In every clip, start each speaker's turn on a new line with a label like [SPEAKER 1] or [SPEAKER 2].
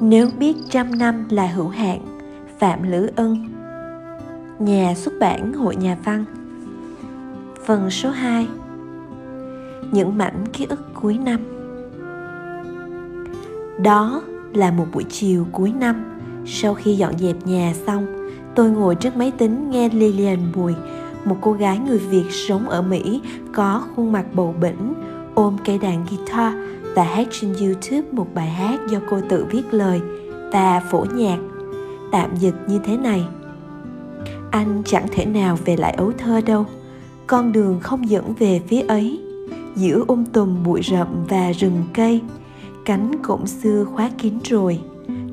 [SPEAKER 1] Nếu biết trăm năm là hữu hạn Phạm Lữ Ân. Nhà xuất bản Hội Nhà Văn. Phần số 2 Những mảnh ký ức cuối năm. Đó là một buổi chiều cuối năm. Sau khi dọn dẹp nhà xong, Tôi ngồi trước máy tính nghe Lilian Bùi, Một cô gái người Việt sống ở Mỹ Có khuôn mặt bầu bỉnh, Ôm cây đàn guitar và hát trên YouTube một bài hát do cô tự viết lời Và phổ nhạc. Tạm dịch như thế này. Anh chẳng thể nào về lại ấu thơ đâu. Con đường không dẫn về phía ấy. Giữa um tùm bụi rậm và rừng cây cánh cổng xưa khóa kín rồi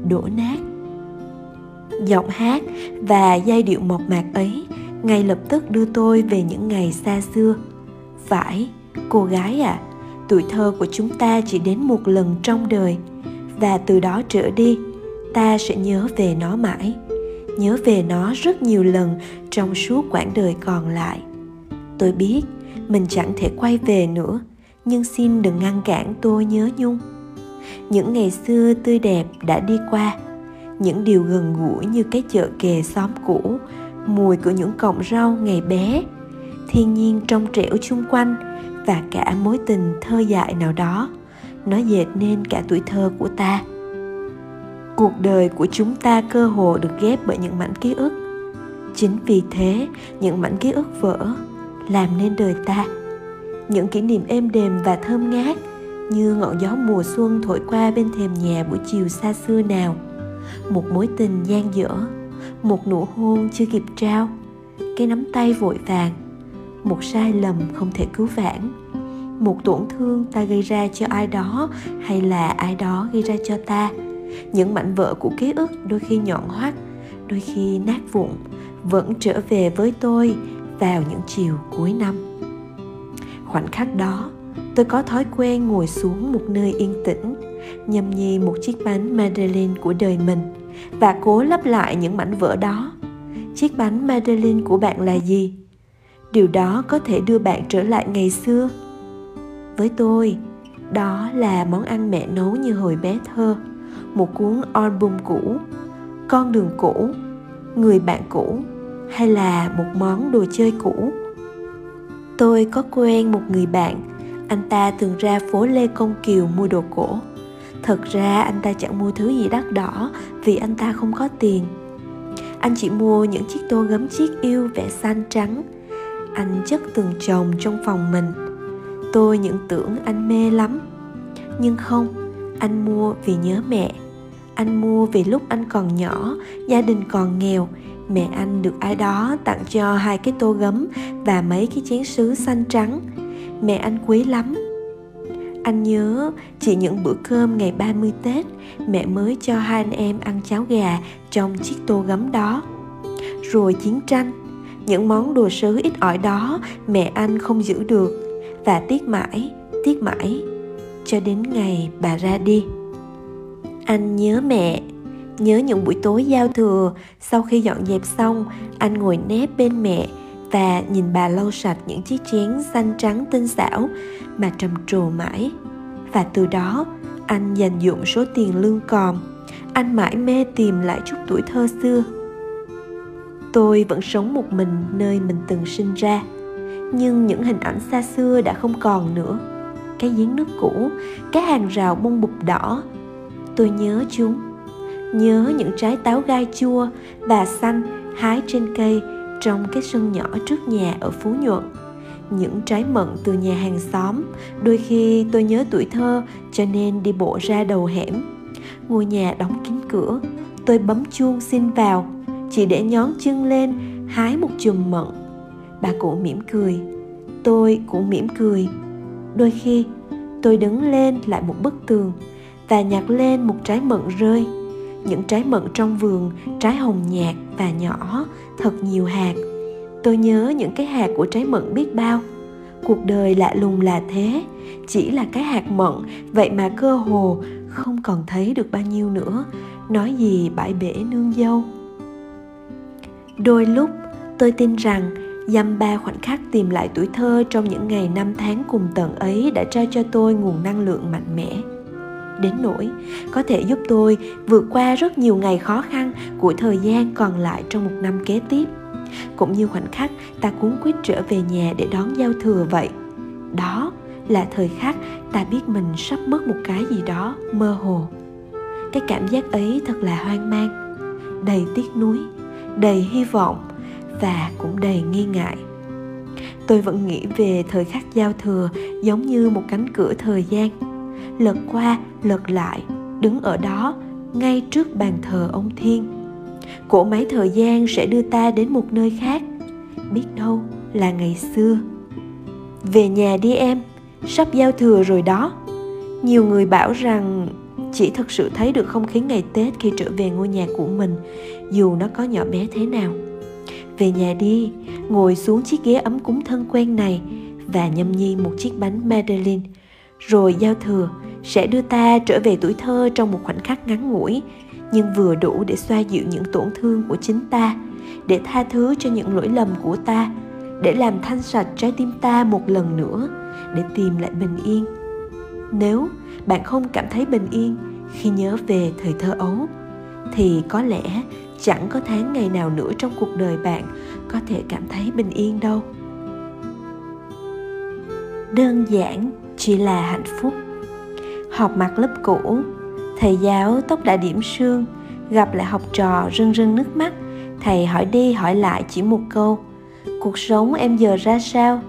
[SPEAKER 1] đổ nát. Giọng hát và giai điệu mộc mạc ấy ngay lập tức đưa tôi về những ngày xa xưa. Phải cô gái ạ à, tuổi thơ của chúng ta chỉ đến một lần trong đời. Và từ đó trở đi, ta sẽ nhớ về nó mãi, nhớ về nó rất nhiều lần trong suốt quãng đời còn lại. Tôi biết mình chẳng thể quay về nữa, nhưng xin đừng ngăn cản tôi nhớ nhung. Những ngày xưa tươi đẹp đã đi qua, những điều gần gũi như cái chợ kề xóm cũ, mùi của những cọng rau ngày bé, thiên nhiên trong trẻo chung quanh và cả mối tình thơ dại nào đó. Nó dệt nên cả tuổi thơ của ta. Cuộc đời của chúng ta cơ hồ được ghép bởi những mảnh ký ức. Chính vì thế, những mảnh ký ức vỡ làm nên đời ta. Những kỷ niệm êm đềm và thơm ngát, như ngọn gió mùa xuân thổi qua bên thềm nhà buổi chiều xa xưa nào. Một mối tình gian dở, một nụ hôn chưa kịp trao. Cái nắm tay vội vàng một sai lầm không thể cứu vãn. Một tổn thương ta gây ra cho ai đó hay là ai đó gây ra cho ta. Những mảnh vỡ của ký ức đôi khi nhọn hoắt, đôi khi nát vụn, vẫn trở về với tôi vào những chiều cuối năm. Khoảnh khắc đó, tôi có thói quen ngồi xuống một nơi yên tĩnh, nhâm nhi một chiếc bánh madeleine của đời mình và cố lấp lại những mảnh vỡ đó. Chiếc bánh madeleine của bạn là gì? Điều đó có thể đưa bạn trở lại ngày xưa. Với tôi, đó là món ăn mẹ nấu như hồi bé thơ, một cuốn album cũ, con đường cũ, người bạn cũ, hay là một món đồ chơi cũ. Tôi có quen một người bạn, anh ta thường ra phố lê công kiều mua đồ cổ. Thật ra anh ta chẳng mua thứ gì đắt đỏ vì anh ta không có tiền. Anh chỉ mua những chiếc tô gấm chiếc yêu vẽ xanh trắng anh chất từng chồng trong phòng mình tôi những tưởng anh mê lắm nhưng không anh mua vì nhớ mẹ anh mua vì lúc anh còn nhỏ gia đình còn nghèo mẹ anh được ai đó tặng cho hai cái tô gấm và mấy cái chén sứ xanh trắng. Mẹ anh quý lắm. Anh nhớ chỉ những bữa cơm ngày 30 Tết, mẹ mới cho hai anh em ăn cháo gà trong chiếc tô gấm đó. Rồi chiến tranh, những món đồ sứ ít ỏi đó mẹ anh không giữ được và tiếc mãi, tiếc mãi cho đến ngày bà ra đi. Anh nhớ mẹ Nhớ những buổi tối giao thừa, sau khi dọn dẹp xong, anh ngồi nép bên mẹ và nhìn bà lau sạch những chiếc chén xanh trắng tinh xảo mà trầm trồ mãi. Và từ đó, anh dành dụng số tiền lương còm. Anh mãi mê tìm lại chút tuổi thơ xưa. Tôi vẫn sống một mình nơi mình từng sinh ra. Nhưng những hình ảnh xa xưa đã không còn nữa. Cái giếng nước cũ, cái hàng rào bông bụp đỏ. Tôi nhớ chúng nhớ những trái táo gai chua và xanh hái trên cây trong cái sân nhỏ trước nhà ở Phú Nhuận. Những trái mận từ nhà hàng xóm, đôi khi tôi nhớ tuổi thơ cho nên đi bộ ra đầu hẻm. Ngôi nhà đóng kín cửa, tôi bấm chuông xin vào, chỉ để nhón chân lên hái một chùm mận. Bà cụ mỉm cười, tôi cũng mỉm cười. Đôi khi tôi đứng lên lại một bức tường và nhặt lên một trái mận rơi. Những trái mận trong vườn trái hồng nhạt và nhỏ thật nhiều hạt. Tôi nhớ những cái hạt của trái mận biết bao. Cuộc đời lạ lùng là thế. Chỉ là cái hạt mận vậy mà cơ hồ không còn thấy được bao nhiêu nữa. Nói gì bãi bể nương dâu đôi lúc, tôi tin rằng dăm ba khoảnh khắc tìm lại tuổi thơ trong những ngày năm tháng cùng tận ấy đã trao cho tôi nguồn năng lượng mạnh mẽ. Đến nỗi, có thể giúp tôi vượt qua rất nhiều ngày khó khăn của thời gian còn lại trong một năm kế tiếp, cũng như khoảnh khắc ta cuốn quýt trở về nhà để đón giao thừa vậy. Đó là thời khắc ta biết mình sắp mất một cái gì đó mơ hồ. Cái cảm giác ấy thật là hoang mang, đầy tiếc nuối đầy hy vọng và cũng đầy nghi ngại. Tôi vẫn nghĩ về thời khắc giao thừa giống như một cánh cửa thời gian. Lật qua, lật lại, đứng ở đó, ngay trước bàn thờ ông thiên. Cỗ máy thời gian sẽ đưa ta đến một nơi khác. Biết đâu là ngày xưa. Về nhà đi em, sắp giao thừa rồi đó. Nhiều người bảo rằng chỉ thực sự thấy được không khí ngày tết khi trở về ngôi nhà của mình dù nó có nhỏ bé thế nào. Về nhà đi ngồi xuống chiếc ghế ấm cúng thân quen này và nhâm nhi một chiếc bánh madeleine, rồi giao thừa sẽ đưa ta trở về tuổi thơ trong một khoảnh khắc ngắn ngủi nhưng vừa đủ để xoa dịu những tổn thương của chính ta để tha thứ cho những lỗi lầm của ta để làm thanh sạch trái tim ta một lần nữa để tìm lại bình yên. Nếu bạn không cảm thấy bình yên khi nhớ về thời thơ ấu thì có lẽ chẳng có tháng ngày nào nữa trong cuộc đời bạn có thể cảm thấy bình yên đâu. Đơn giản chỉ là hạnh phúc. Học mặt lớp cũ, thầy giáo tóc đã điểm sương, gặp lại học trò rưng rưng nước mắt, thầy hỏi đi hỏi lại chỉ một câu, cuộc sống em giờ ra sao?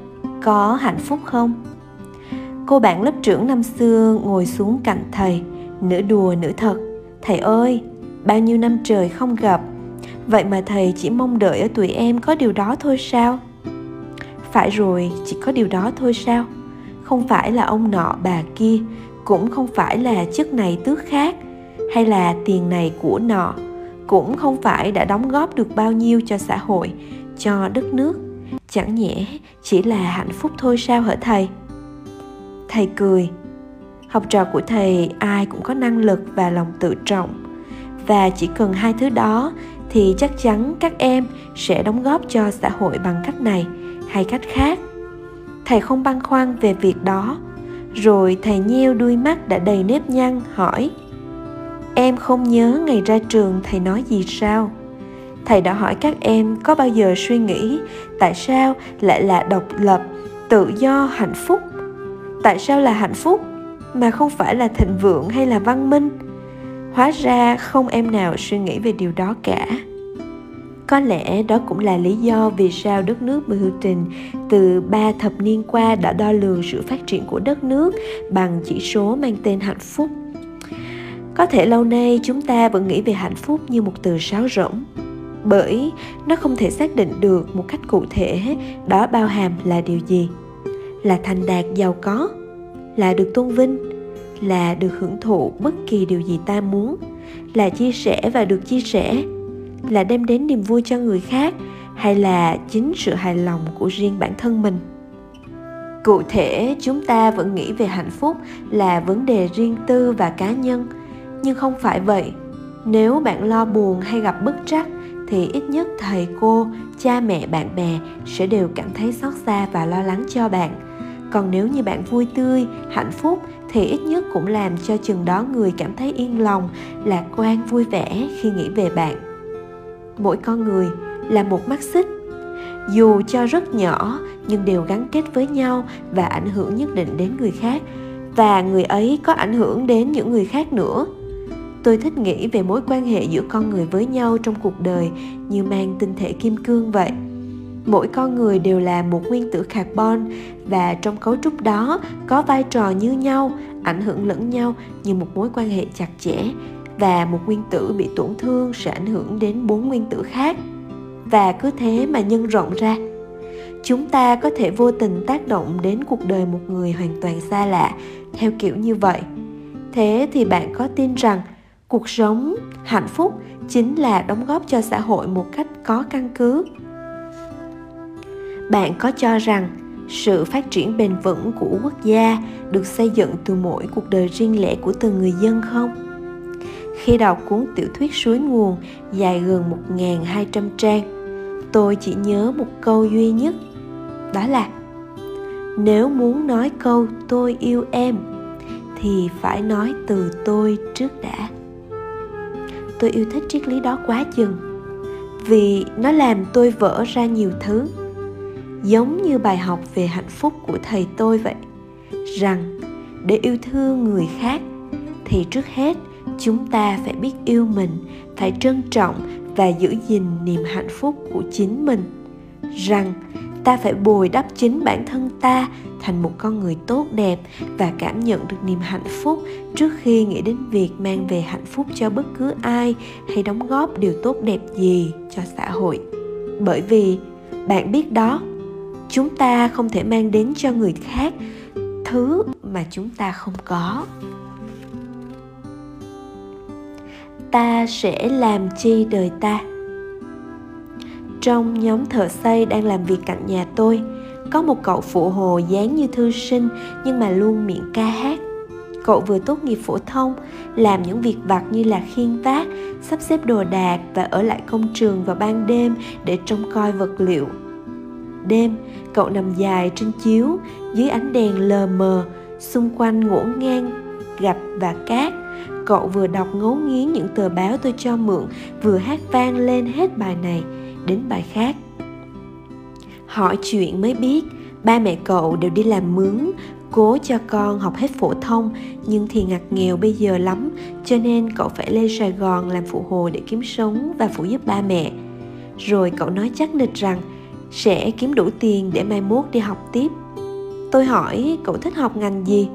[SPEAKER 1] Có hạnh phúc không? Cô bạn lớp trưởng năm xưa ngồi xuống cạnh thầy, nửa đùa nửa thật, thầy ơi bao nhiêu năm trời không gặp. Vậy mà thầy chỉ mong đợi ở tuổi em có điều đó thôi sao? Phải rồi, chỉ có điều đó thôi sao? Không phải là ông nọ, bà kia, cũng không phải là chức này tước khác, hay là tiền này của nọ, cũng không phải đã đóng góp được bao nhiêu cho xã hội, cho đất nước. Chẳng nhẽ chỉ là hạnh phúc thôi sao hả thầy? Thầy cười. Học trò của thầy ai cũng có năng lực và lòng tự trọng và chỉ cần hai thứ đó, thì chắc chắn các em sẽ đóng góp cho xã hội bằng cách này. Hay cách khác, thầy không băn khoăn về việc đó. Rồi thầy nheo đuôi mắt đã đầy nếp nhăn, hỏi, em không nhớ ngày ra trường thầy nói gì sao? Thầy đã hỏi các em có bao giờ suy nghĩ tại sao lại là độc lập, tự do, hạnh phúc? Tại sao là hạnh phúc mà không phải là thịnh vượng hay là văn minh? Hóa ra không em nào suy nghĩ về điều đó cả có lẽ đó cũng là lý do vì sao đất nước Bưu từ ba thập niên qua đã đo lường sự phát triển của đất nước bằng chỉ số mang tên hạnh phúc. Có thể lâu nay chúng ta vẫn nghĩ về hạnh phúc như một từ sáo rỗng, bởi nó không thể xác định được một cách cụ thể đó bao hàm là điều gì. Là thành đạt giàu có, là được tôn vinh, là được hưởng thụ bất kỳ điều gì ta muốn, là chia sẻ và được chia sẻ, là đem đến niềm vui cho người khác hay là chính sự hài lòng của riêng bản thân mình. Cụ thể chúng ta vẫn nghĩ về hạnh phúc là vấn đề riêng tư và cá nhân nhưng không phải vậy. Nếu bạn lo buồn hay gặp bất trắc thì ít nhất thầy cô cha mẹ bạn bè sẽ đều cảm thấy xót xa và lo lắng cho bạn còn nếu như bạn vui tươi, hạnh phúc, thì ít nhất cũng làm cho chừng đó người cảm thấy yên lòng, lạc quan, vui vẻ khi nghĩ về bạn. Mỗi con người là một mắt xích. Dù cho rất nhỏ, nhưng đều gắn kết với nhau và ảnh hưởng nhất định đến người khác. Và người ấy có ảnh hưởng đến những người khác nữa. Tôi thích nghĩ về mối quan hệ giữa con người với nhau trong cuộc đời như mang tinh thể kim cương vậy mỗi con người đều là một nguyên tử carbon và trong cấu trúc đó có vai trò như nhau, ảnh hưởng lẫn nhau như một mối quan hệ chặt chẽ và một nguyên tử bị tổn thương sẽ ảnh hưởng đến bốn nguyên tử khác. Và cứ thế mà nhân rộng ra, chúng ta có thể vô tình tác động đến cuộc đời một người hoàn toàn xa lạ, theo kiểu như vậy. Thế thì bạn có tin rằng cuộc sống hạnh phúc chính là đóng góp cho xã hội một cách có căn cứ? Bạn có cho rằng sự phát triển bền vững của quốc gia được xây dựng từ mỗi cuộc đời riêng lẻ của từng người dân không? Khi đọc cuốn tiểu thuyết suối nguồn dài gần 1.200 trang, tôi chỉ nhớ một câu duy nhất, đó là Nếu muốn nói câu tôi yêu em, thì phải nói từ tôi trước đã. Tôi yêu thích triết lý đó quá chừng vì nó làm tôi vỡ ra nhiều thứ giống như bài học về hạnh phúc của thầy tôi vậy, rằng để yêu thương người khác thì trước hết chúng ta phải biết yêu mình, phải trân trọng và giữ gìn niềm hạnh phúc của chính mình. Rằng ta phải bồi đắp chính bản thân ta thành một con người tốt đẹp và cảm nhận được niềm hạnh phúc trước khi nghĩ đến việc mang về hạnh phúc cho bất cứ ai hay đóng góp điều tốt đẹp gì cho xã hội. Bởi vì, bạn biết đó chúng ta không thể mang đến cho người khác thứ mà chúng ta không có. Ta sẽ làm chi đời ta? Trong nhóm thợ xây đang làm việc cạnh nhà tôi, có một cậu phụ hồ dáng như thư sinh nhưng mà luôn miệng ca hát. Cậu vừa tốt nghiệp phổ thông, làm những việc vặt như là khiên vác, sắp xếp đồ đạc và ở lại công trường vào ban đêm để trông coi vật liệu đêm, cậu nằm dài trên chiếu, dưới ánh đèn lờ mờ, xung quanh ngổn ngang, gạch và cát. Cậu vừa đọc ngấu nghiến những tờ báo tôi cho mượn, vừa hát vang lên hết bài này đến bài khác. Hỏi chuyện mới biết, ba mẹ cậu đều đi làm mướn, cố cho con học hết phổ thông, nhưng thì ngặt nghèo bây giờ lắm, cho nên cậu phải lên sài gòn làm phụ hồ để kiếm sống và phụ giúp ba mẹ. Rồi cậu nói chắc nịch rằng sẽ kiếm đủ tiền để mai mốt đi học tiếp. Tôi hỏi, cậu thích học ngành gì?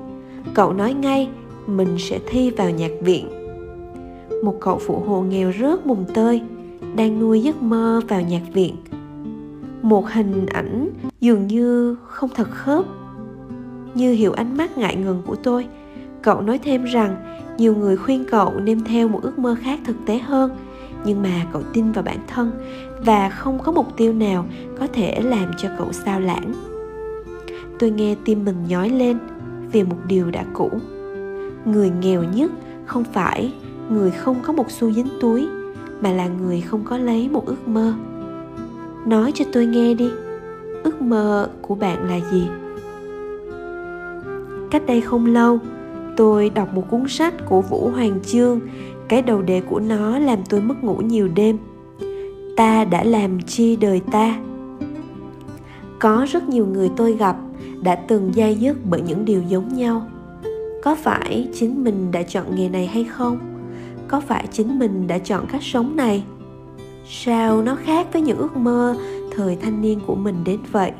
[SPEAKER 1] Cậu nói ngay, mình sẽ thi vào nhạc viện. Một cậu phụ hồ nghèo rớt mùng tơi, đang nuôi giấc mơ vào nhạc viện. Một hình ảnh dường như không thật khớp. Như hiểu ánh mắt ngại ngần của tôi, cậu nói thêm rằng nhiều người khuyên cậu nên theo một ước mơ khác thực tế hơn, nhưng mà cậu tin vào bản thân và không có mục tiêu nào có thể làm cho cậu sao lãng. Tôi nghe tim mình nhói lên vì một điều đã cũ. Người nghèo nhất không phải người không có một xu dính túi, mà là người không có lấy một ước mơ. Nói cho tôi nghe đi, ước mơ của bạn là gì? Cách đây không lâu, tôi đọc một cuốn sách của vũ hoàng chương. Cái đầu đề của nó làm tôi mất ngủ nhiều đêm ta đã làm chi đời ta. Có rất nhiều người tôi gặp đã từng dai dứt bởi những điều giống nhau. Có phải chính mình đã chọn nghề này hay không? Có phải chính mình đã chọn cách sống này? Sao nó khác với những ước mơ thời thanh niên của mình đến vậy?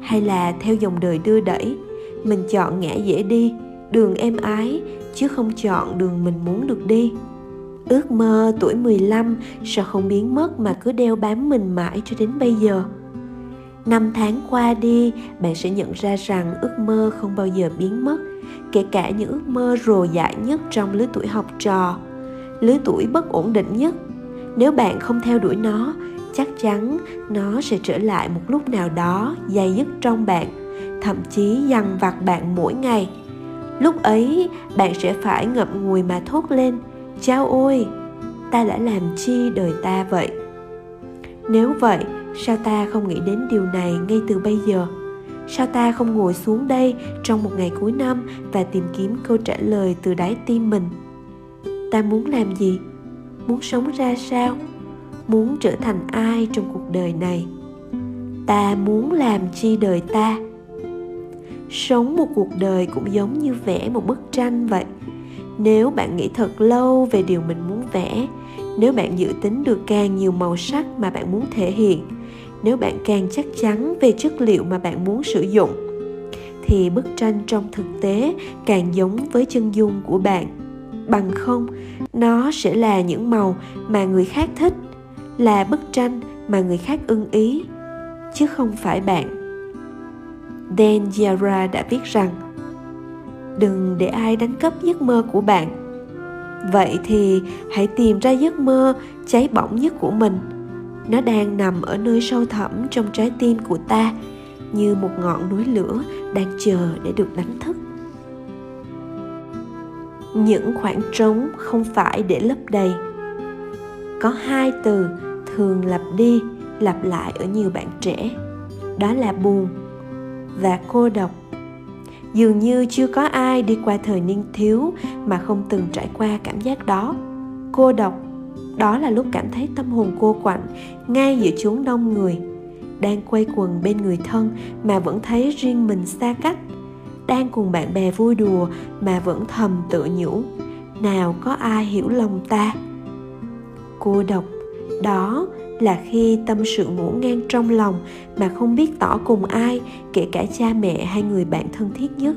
[SPEAKER 1] Hay là theo dòng đời đưa đẩy, mình chọn ngã dễ đi, đường êm ái, chứ không chọn đường mình muốn được đi? Ước mơ tuổi 15 sao không biến mất mà cứ đeo bám mình mãi cho đến bây giờ. Năm tháng qua đi, bạn sẽ nhận ra rằng ước mơ không bao giờ biến mất, kể cả những ước mơ rồ dại nhất trong lứa tuổi học trò. Lứa tuổi bất ổn định nhất, nếu bạn không theo đuổi nó, chắc chắn nó sẽ trở lại một lúc nào đó dày dứt trong bạn, thậm chí dằn vặt bạn mỗi ngày. Lúc ấy, bạn sẽ phải ngậm ngùi mà thốt lên chao ôi ta đã làm chi đời ta vậy? Nếu vậy, sao ta không nghĩ đến điều này ngay từ bây giờ? Sao ta không ngồi xuống đây trong một ngày cuối năm và tìm kiếm câu trả lời từ đáy tim mình? Ta muốn làm gì? Muốn sống ra sao? Muốn trở thành ai trong cuộc đời này? Ta muốn làm chi đời ta? Sống một cuộc đời cũng giống như vẽ một bức tranh vậy nếu bạn nghĩ thật lâu về điều mình muốn vẽ, nếu bạn dự tính được càng nhiều màu sắc mà bạn muốn thể hiện, nếu bạn càng chắc chắn về chất liệu mà bạn muốn sử dụng, thì bức tranh trong thực tế càng giống với chân dung của bạn. Bằng không, nó sẽ là những màu mà người khác thích, là bức tranh mà người khác ưng ý, chứ không phải bạn. Dan Yara đã viết rằng đừng để ai đánh cắp giấc mơ của bạn. Vậy thì hãy tìm ra giấc mơ cháy bỏng nhất của mình. Nó đang nằm ở nơi sâu thẳm trong trái tim của ta, như một ngọn núi lửa đang chờ để được đánh thức. Những khoảng trống không phải để lấp đầy. Có hai từ thường lặp đi, lặp lại ở nhiều bạn trẻ. Đó là buồn và cô độc dường như chưa có ai đi qua thời niên thiếu mà không từng trải qua cảm giác đó. Cô độc đó là lúc cảm thấy tâm hồn cô quạnh, ngay giữa chốn đông người. Đang quay quần bên người thân mà vẫn thấy riêng mình xa cách. Đang cùng bạn bè vui đùa mà vẫn thầm tự nhủ, nào có ai hiểu lòng ta? Cô độc đó là khi tâm sự ngổn ngang trong lòng mà không biết tỏ cùng ai, kể cả cha mẹ hay người bạn thân thiết nhất.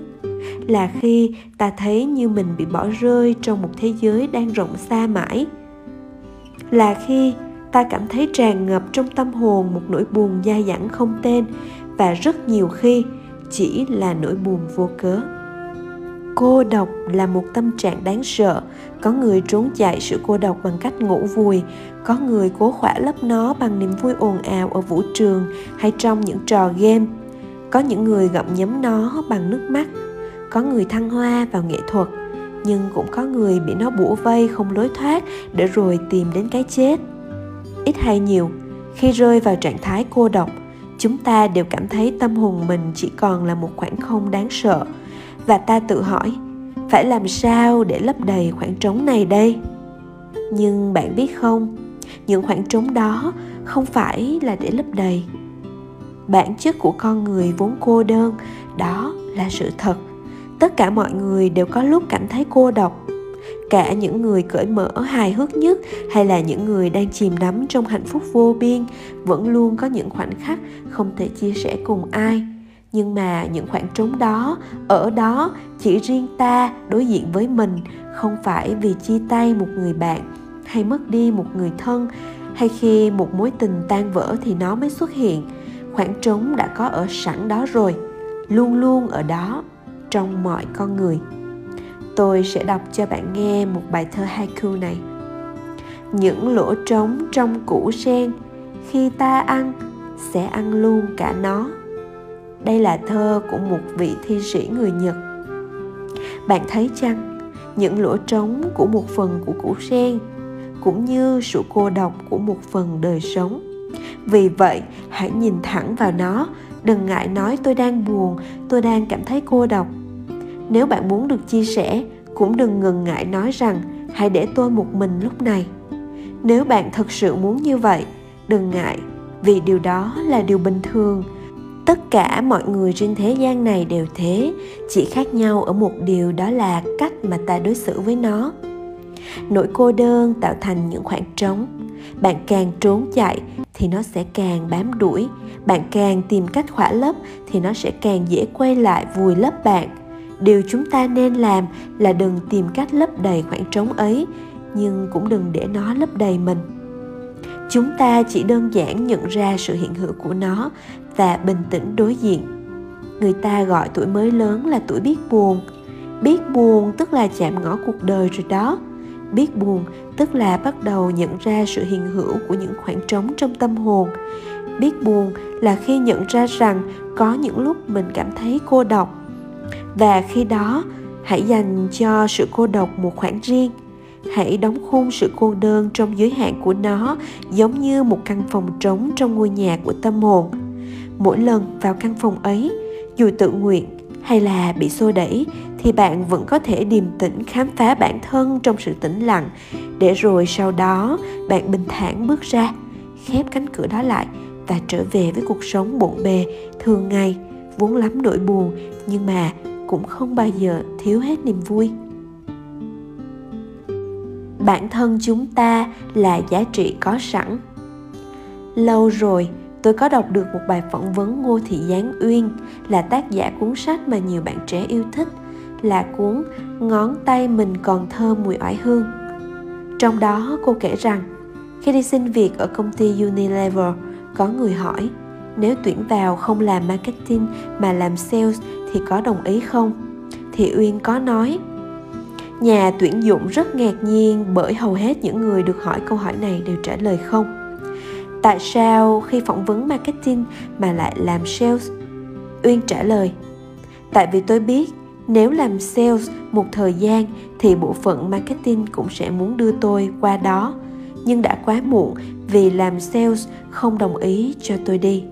[SPEAKER 1] Là khi ta thấy như mình bị bỏ rơi trong một thế giới đang rộng xa mãi. Là khi ta cảm thấy tràn ngập trong tâm hồn một nỗi buồn dai dẳng không tên và rất nhiều khi chỉ là nỗi buồn vô cớ. Cô độc là một tâm trạng đáng sợ, có người trốn chạy sự cô độc bằng cách ngủ vùi có người cố khỏa lấp nó bằng niềm vui ồn ào ở vũ trường hay trong những trò game. Có những người gặm nhấm nó bằng nước mắt. Có người thăng hoa vào nghệ thuật, nhưng cũng có người bị nó bủa vây không lối thoát để rồi tìm đến cái chết. Ít hay nhiều, khi rơi vào trạng thái cô độc, chúng ta đều cảm thấy tâm hồn mình chỉ còn là một khoảng không đáng sợ. Và ta tự hỏi, phải làm sao để lấp đầy khoảng trống này đây? Nhưng bạn biết không những khoảng trống đó không phải là để lấp đầy. Bản chất của con người vốn cô đơn, đó là sự thật. Tất cả mọi người đều có lúc cảm thấy cô độc. Cả những người cởi mở, hài hước nhất hay là những người đang chìm đắm trong hạnh phúc vô biên vẫn luôn có những khoảnh khắc không thể chia sẻ cùng ai. Nhưng mà những khoảng trống đó, ở đó chỉ riêng ta đối diện với mình, không phải vì chia tay một người bạn hay mất đi một người thân, hay khi một mối tình tan vỡ thì nó mới xuất hiện. Khoảng trống đã có ở sẵn đó rồi, luôn luôn ở đó, trong mọi con người. Tôi sẽ đọc cho bạn nghe một bài thơ haiku này. Những lỗ trống trong củ sen, khi ta ăn, sẽ ăn luôn cả nó. Đây là thơ của một vị thi sĩ người nhật. Bạn thấy chăng? Những lỗ trống của một phần của củ sen cũng như sự cô độc của một phần đời sống. Vì vậy, hãy nhìn thẳng vào nó, đừng ngại nói tôi đang buồn, tôi đang cảm thấy cô độc. Nếu bạn muốn được chia sẻ, cũng đừng ngần ngại nói rằng hãy để tôi một mình lúc này. Nếu bạn thật sự muốn như vậy, đừng ngại, vì điều đó là điều bình thường. Tất cả mọi người trên thế gian này đều thế, chỉ khác nhau ở một điều đó là cách mà ta đối xử với nó nỗi cô đơn tạo thành những khoảng trống. Bạn càng trốn chạy thì nó sẽ càng bám đuổi. Bạn càng tìm cách khỏa lấp thì nó sẽ càng dễ quay lại vùi lấp bạn. Điều chúng ta nên làm là đừng tìm cách lấp đầy khoảng trống ấy, nhưng cũng đừng để nó lấp đầy mình. Chúng ta chỉ đơn giản nhận ra sự hiện hữu của nó và bình tĩnh đối diện. Người ta gọi tuổi mới lớn là tuổi biết buồn. Biết buồn tức là chạm ngõ cuộc đời rồi đó biết buồn, tức là bắt đầu nhận ra sự hiện hữu của những khoảng trống trong tâm hồn. Biết buồn là khi nhận ra rằng có những lúc mình cảm thấy cô độc. Và khi đó, hãy dành cho sự cô độc một khoảng riêng. Hãy đóng khung sự cô đơn trong giới hạn của nó, giống như một căn phòng trống trong ngôi nhà của tâm hồn. Mỗi lần vào căn phòng ấy, dù tự nguyện hay là bị xô đẩy, thì bạn vẫn có thể điềm tĩnh khám phá bản thân trong sự tĩnh lặng. Để rồi sau đó, bạn bình thản bước ra, khép cánh cửa đó lại và trở về với cuộc sống bộn bề, thường ngày, vốn lắm nỗi buồn, nhưng mà cũng không bao giờ thiếu hết niềm vui. Bản thân chúng ta là giá trị có sẵn. Lâu rồi tôi có đọc được một bài phỏng vấn ngô thị giáng uyên là tác giả cuốn sách mà nhiều bạn trẻ yêu thích, là cuốn ngón tay mình còn thơm mùi oải hương. Trong đó, cô kể rằng, khi đi xin việc ở công ty unilever, có người hỏi, nếu tuyển vào không làm marketing mà làm sales thì có đồng ý không? Thì uyên có nói, nhà tuyển dụng rất ngạc nhiên bởi hầu hết những người được hỏi câu hỏi này đều trả lời không tại sao khi phỏng vấn marketing mà lại làm sales uyên trả lời tại vì tôi biết nếu làm sales một thời gian thì bộ phận marketing cũng sẽ muốn đưa tôi qua đó nhưng đã quá muộn vì làm sales không đồng ý cho tôi đi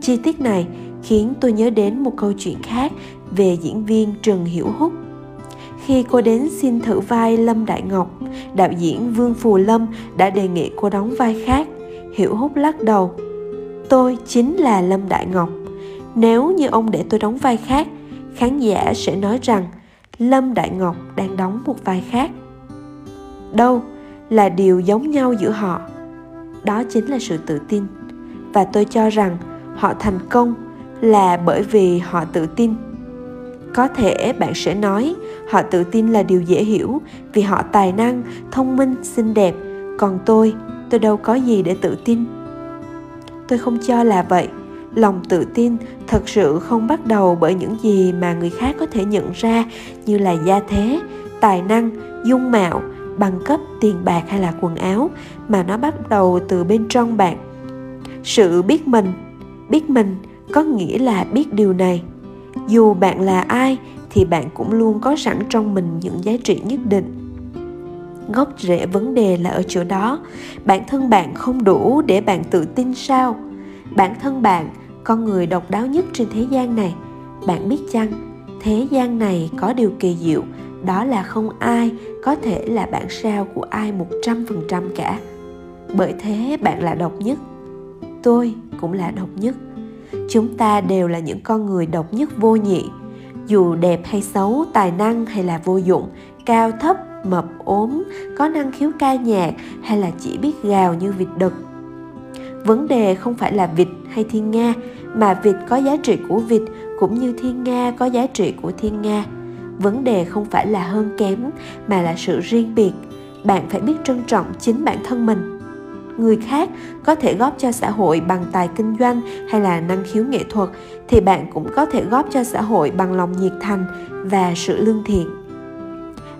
[SPEAKER 1] chi tiết này khiến tôi nhớ đến một câu chuyện khác về diễn viên Trần Hiểu Húc. Khi cô đến xin thử vai Lâm Đại Ngọc, đạo diễn Vương Phù Lâm đã đề nghị cô đóng vai khác. Hiểu hút lắc đầu. Tôi chính là Lâm Đại Ngọc. Nếu như ông để tôi đóng vai khác, khán giả sẽ nói rằng Lâm Đại Ngọc đang đóng một vai khác. Đâu là điều giống nhau giữa họ? Đó chính là sự tự tin. Và tôi cho rằng họ thành công là bởi vì họ tự tin có thể bạn sẽ nói họ tự tin là điều dễ hiểu vì họ tài năng thông minh xinh đẹp còn tôi tôi đâu có gì để tự tin. Tôi không cho là vậy. Lòng tự tin thật sự không bắt đầu bởi những gì mà người khác có thể nhận ra như là gia thế, tài năng, dung mạo, bằng cấp, tiền bạc hay là quần áo mà nó bắt đầu từ bên trong bạn. Sự biết mình biết mình có nghĩa là biết điều này. Dù bạn là ai thì bạn cũng luôn có sẵn trong mình những giá trị nhất định gốc rễ vấn đề là ở chỗ đó. Bản thân bạn không đủ để bạn tự tin sao? Bản thân bạn, con người độc đáo nhất trên thế gian này. Bạn biết chăng, thế gian này có điều kỳ diệu, đó là không ai có thể là bản sao của ai một trăm phần trăm cả. Bởi thế bạn là độc nhất. Tôi cũng là độc nhất. Chúng ta đều là những con người độc nhất vô nhị. Dù đẹp hay xấu, tài năng hay là vô dụng, cao thấp mập, ốm, có năng khiếu ca nhạc hay là chỉ biết gào như vịt đực. Vấn đề không phải là vịt hay thiên nga, mà vịt có giá trị của vịt cũng như thiên nga có giá trị của thiên nga. Vấn đề không phải là hơn kém, mà là sự riêng biệt. Bạn phải biết trân trọng chính bản thân mình. Người khác có thể góp cho xã hội bằng tài kinh doanh hay là năng khiếu nghệ thuật thì bạn cũng có thể góp cho xã hội bằng lòng nhiệt thành và sự lương thiện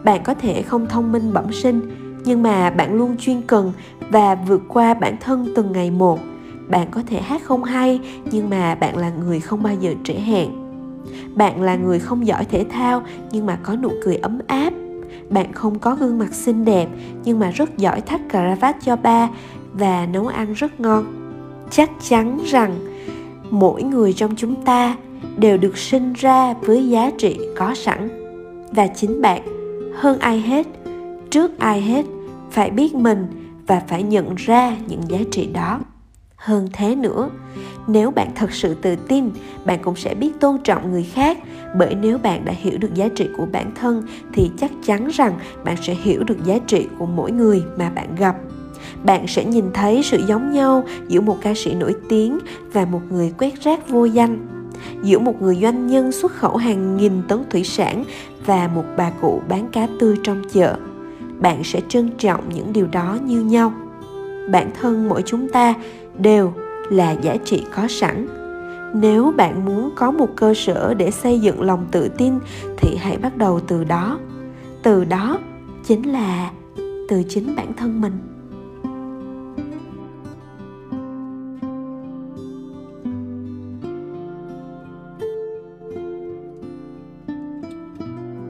[SPEAKER 1] bạn có thể không thông minh bẩm sinh, nhưng mà bạn luôn chuyên cần và vượt qua bản thân từng ngày một. Bạn có thể hát không hay, nhưng mà bạn là người không bao giờ trễ hẹn. Bạn là người không giỏi thể thao, nhưng mà có nụ cười ấm áp. Bạn không có gương mặt xinh đẹp, nhưng mà rất giỏi thắt cà vạt cho ba và nấu ăn rất ngon. Chắc chắn rằng mỗi người trong chúng ta đều được sinh ra với giá trị có sẵn. Và chính bạn hơn ai hết, trước ai hết, phải biết mình và phải nhận ra những giá trị đó. Hơn thế nữa, nếu bạn thật sự tự tin, bạn cũng sẽ biết tôn trọng người khác, bởi nếu bạn đã hiểu được giá trị của bản thân thì chắc chắn rằng bạn sẽ hiểu được giá trị của mỗi người mà bạn gặp. Bạn sẽ nhìn thấy sự giống nhau giữa một ca sĩ nổi tiếng và một người quét rác vô danh. Giữa một người doanh nhân xuất khẩu hàng nghìn tấn thủy sản và một bà cụ bán cá tươi trong chợ. Bạn sẽ trân trọng những điều đó như nhau. Bản thân mỗi chúng ta đều là giá trị có sẵn. Nếu bạn muốn có một cơ sở để xây dựng lòng tự tin, thì hãy bắt đầu từ đó. Từ đó chính là từ chính bản thân mình.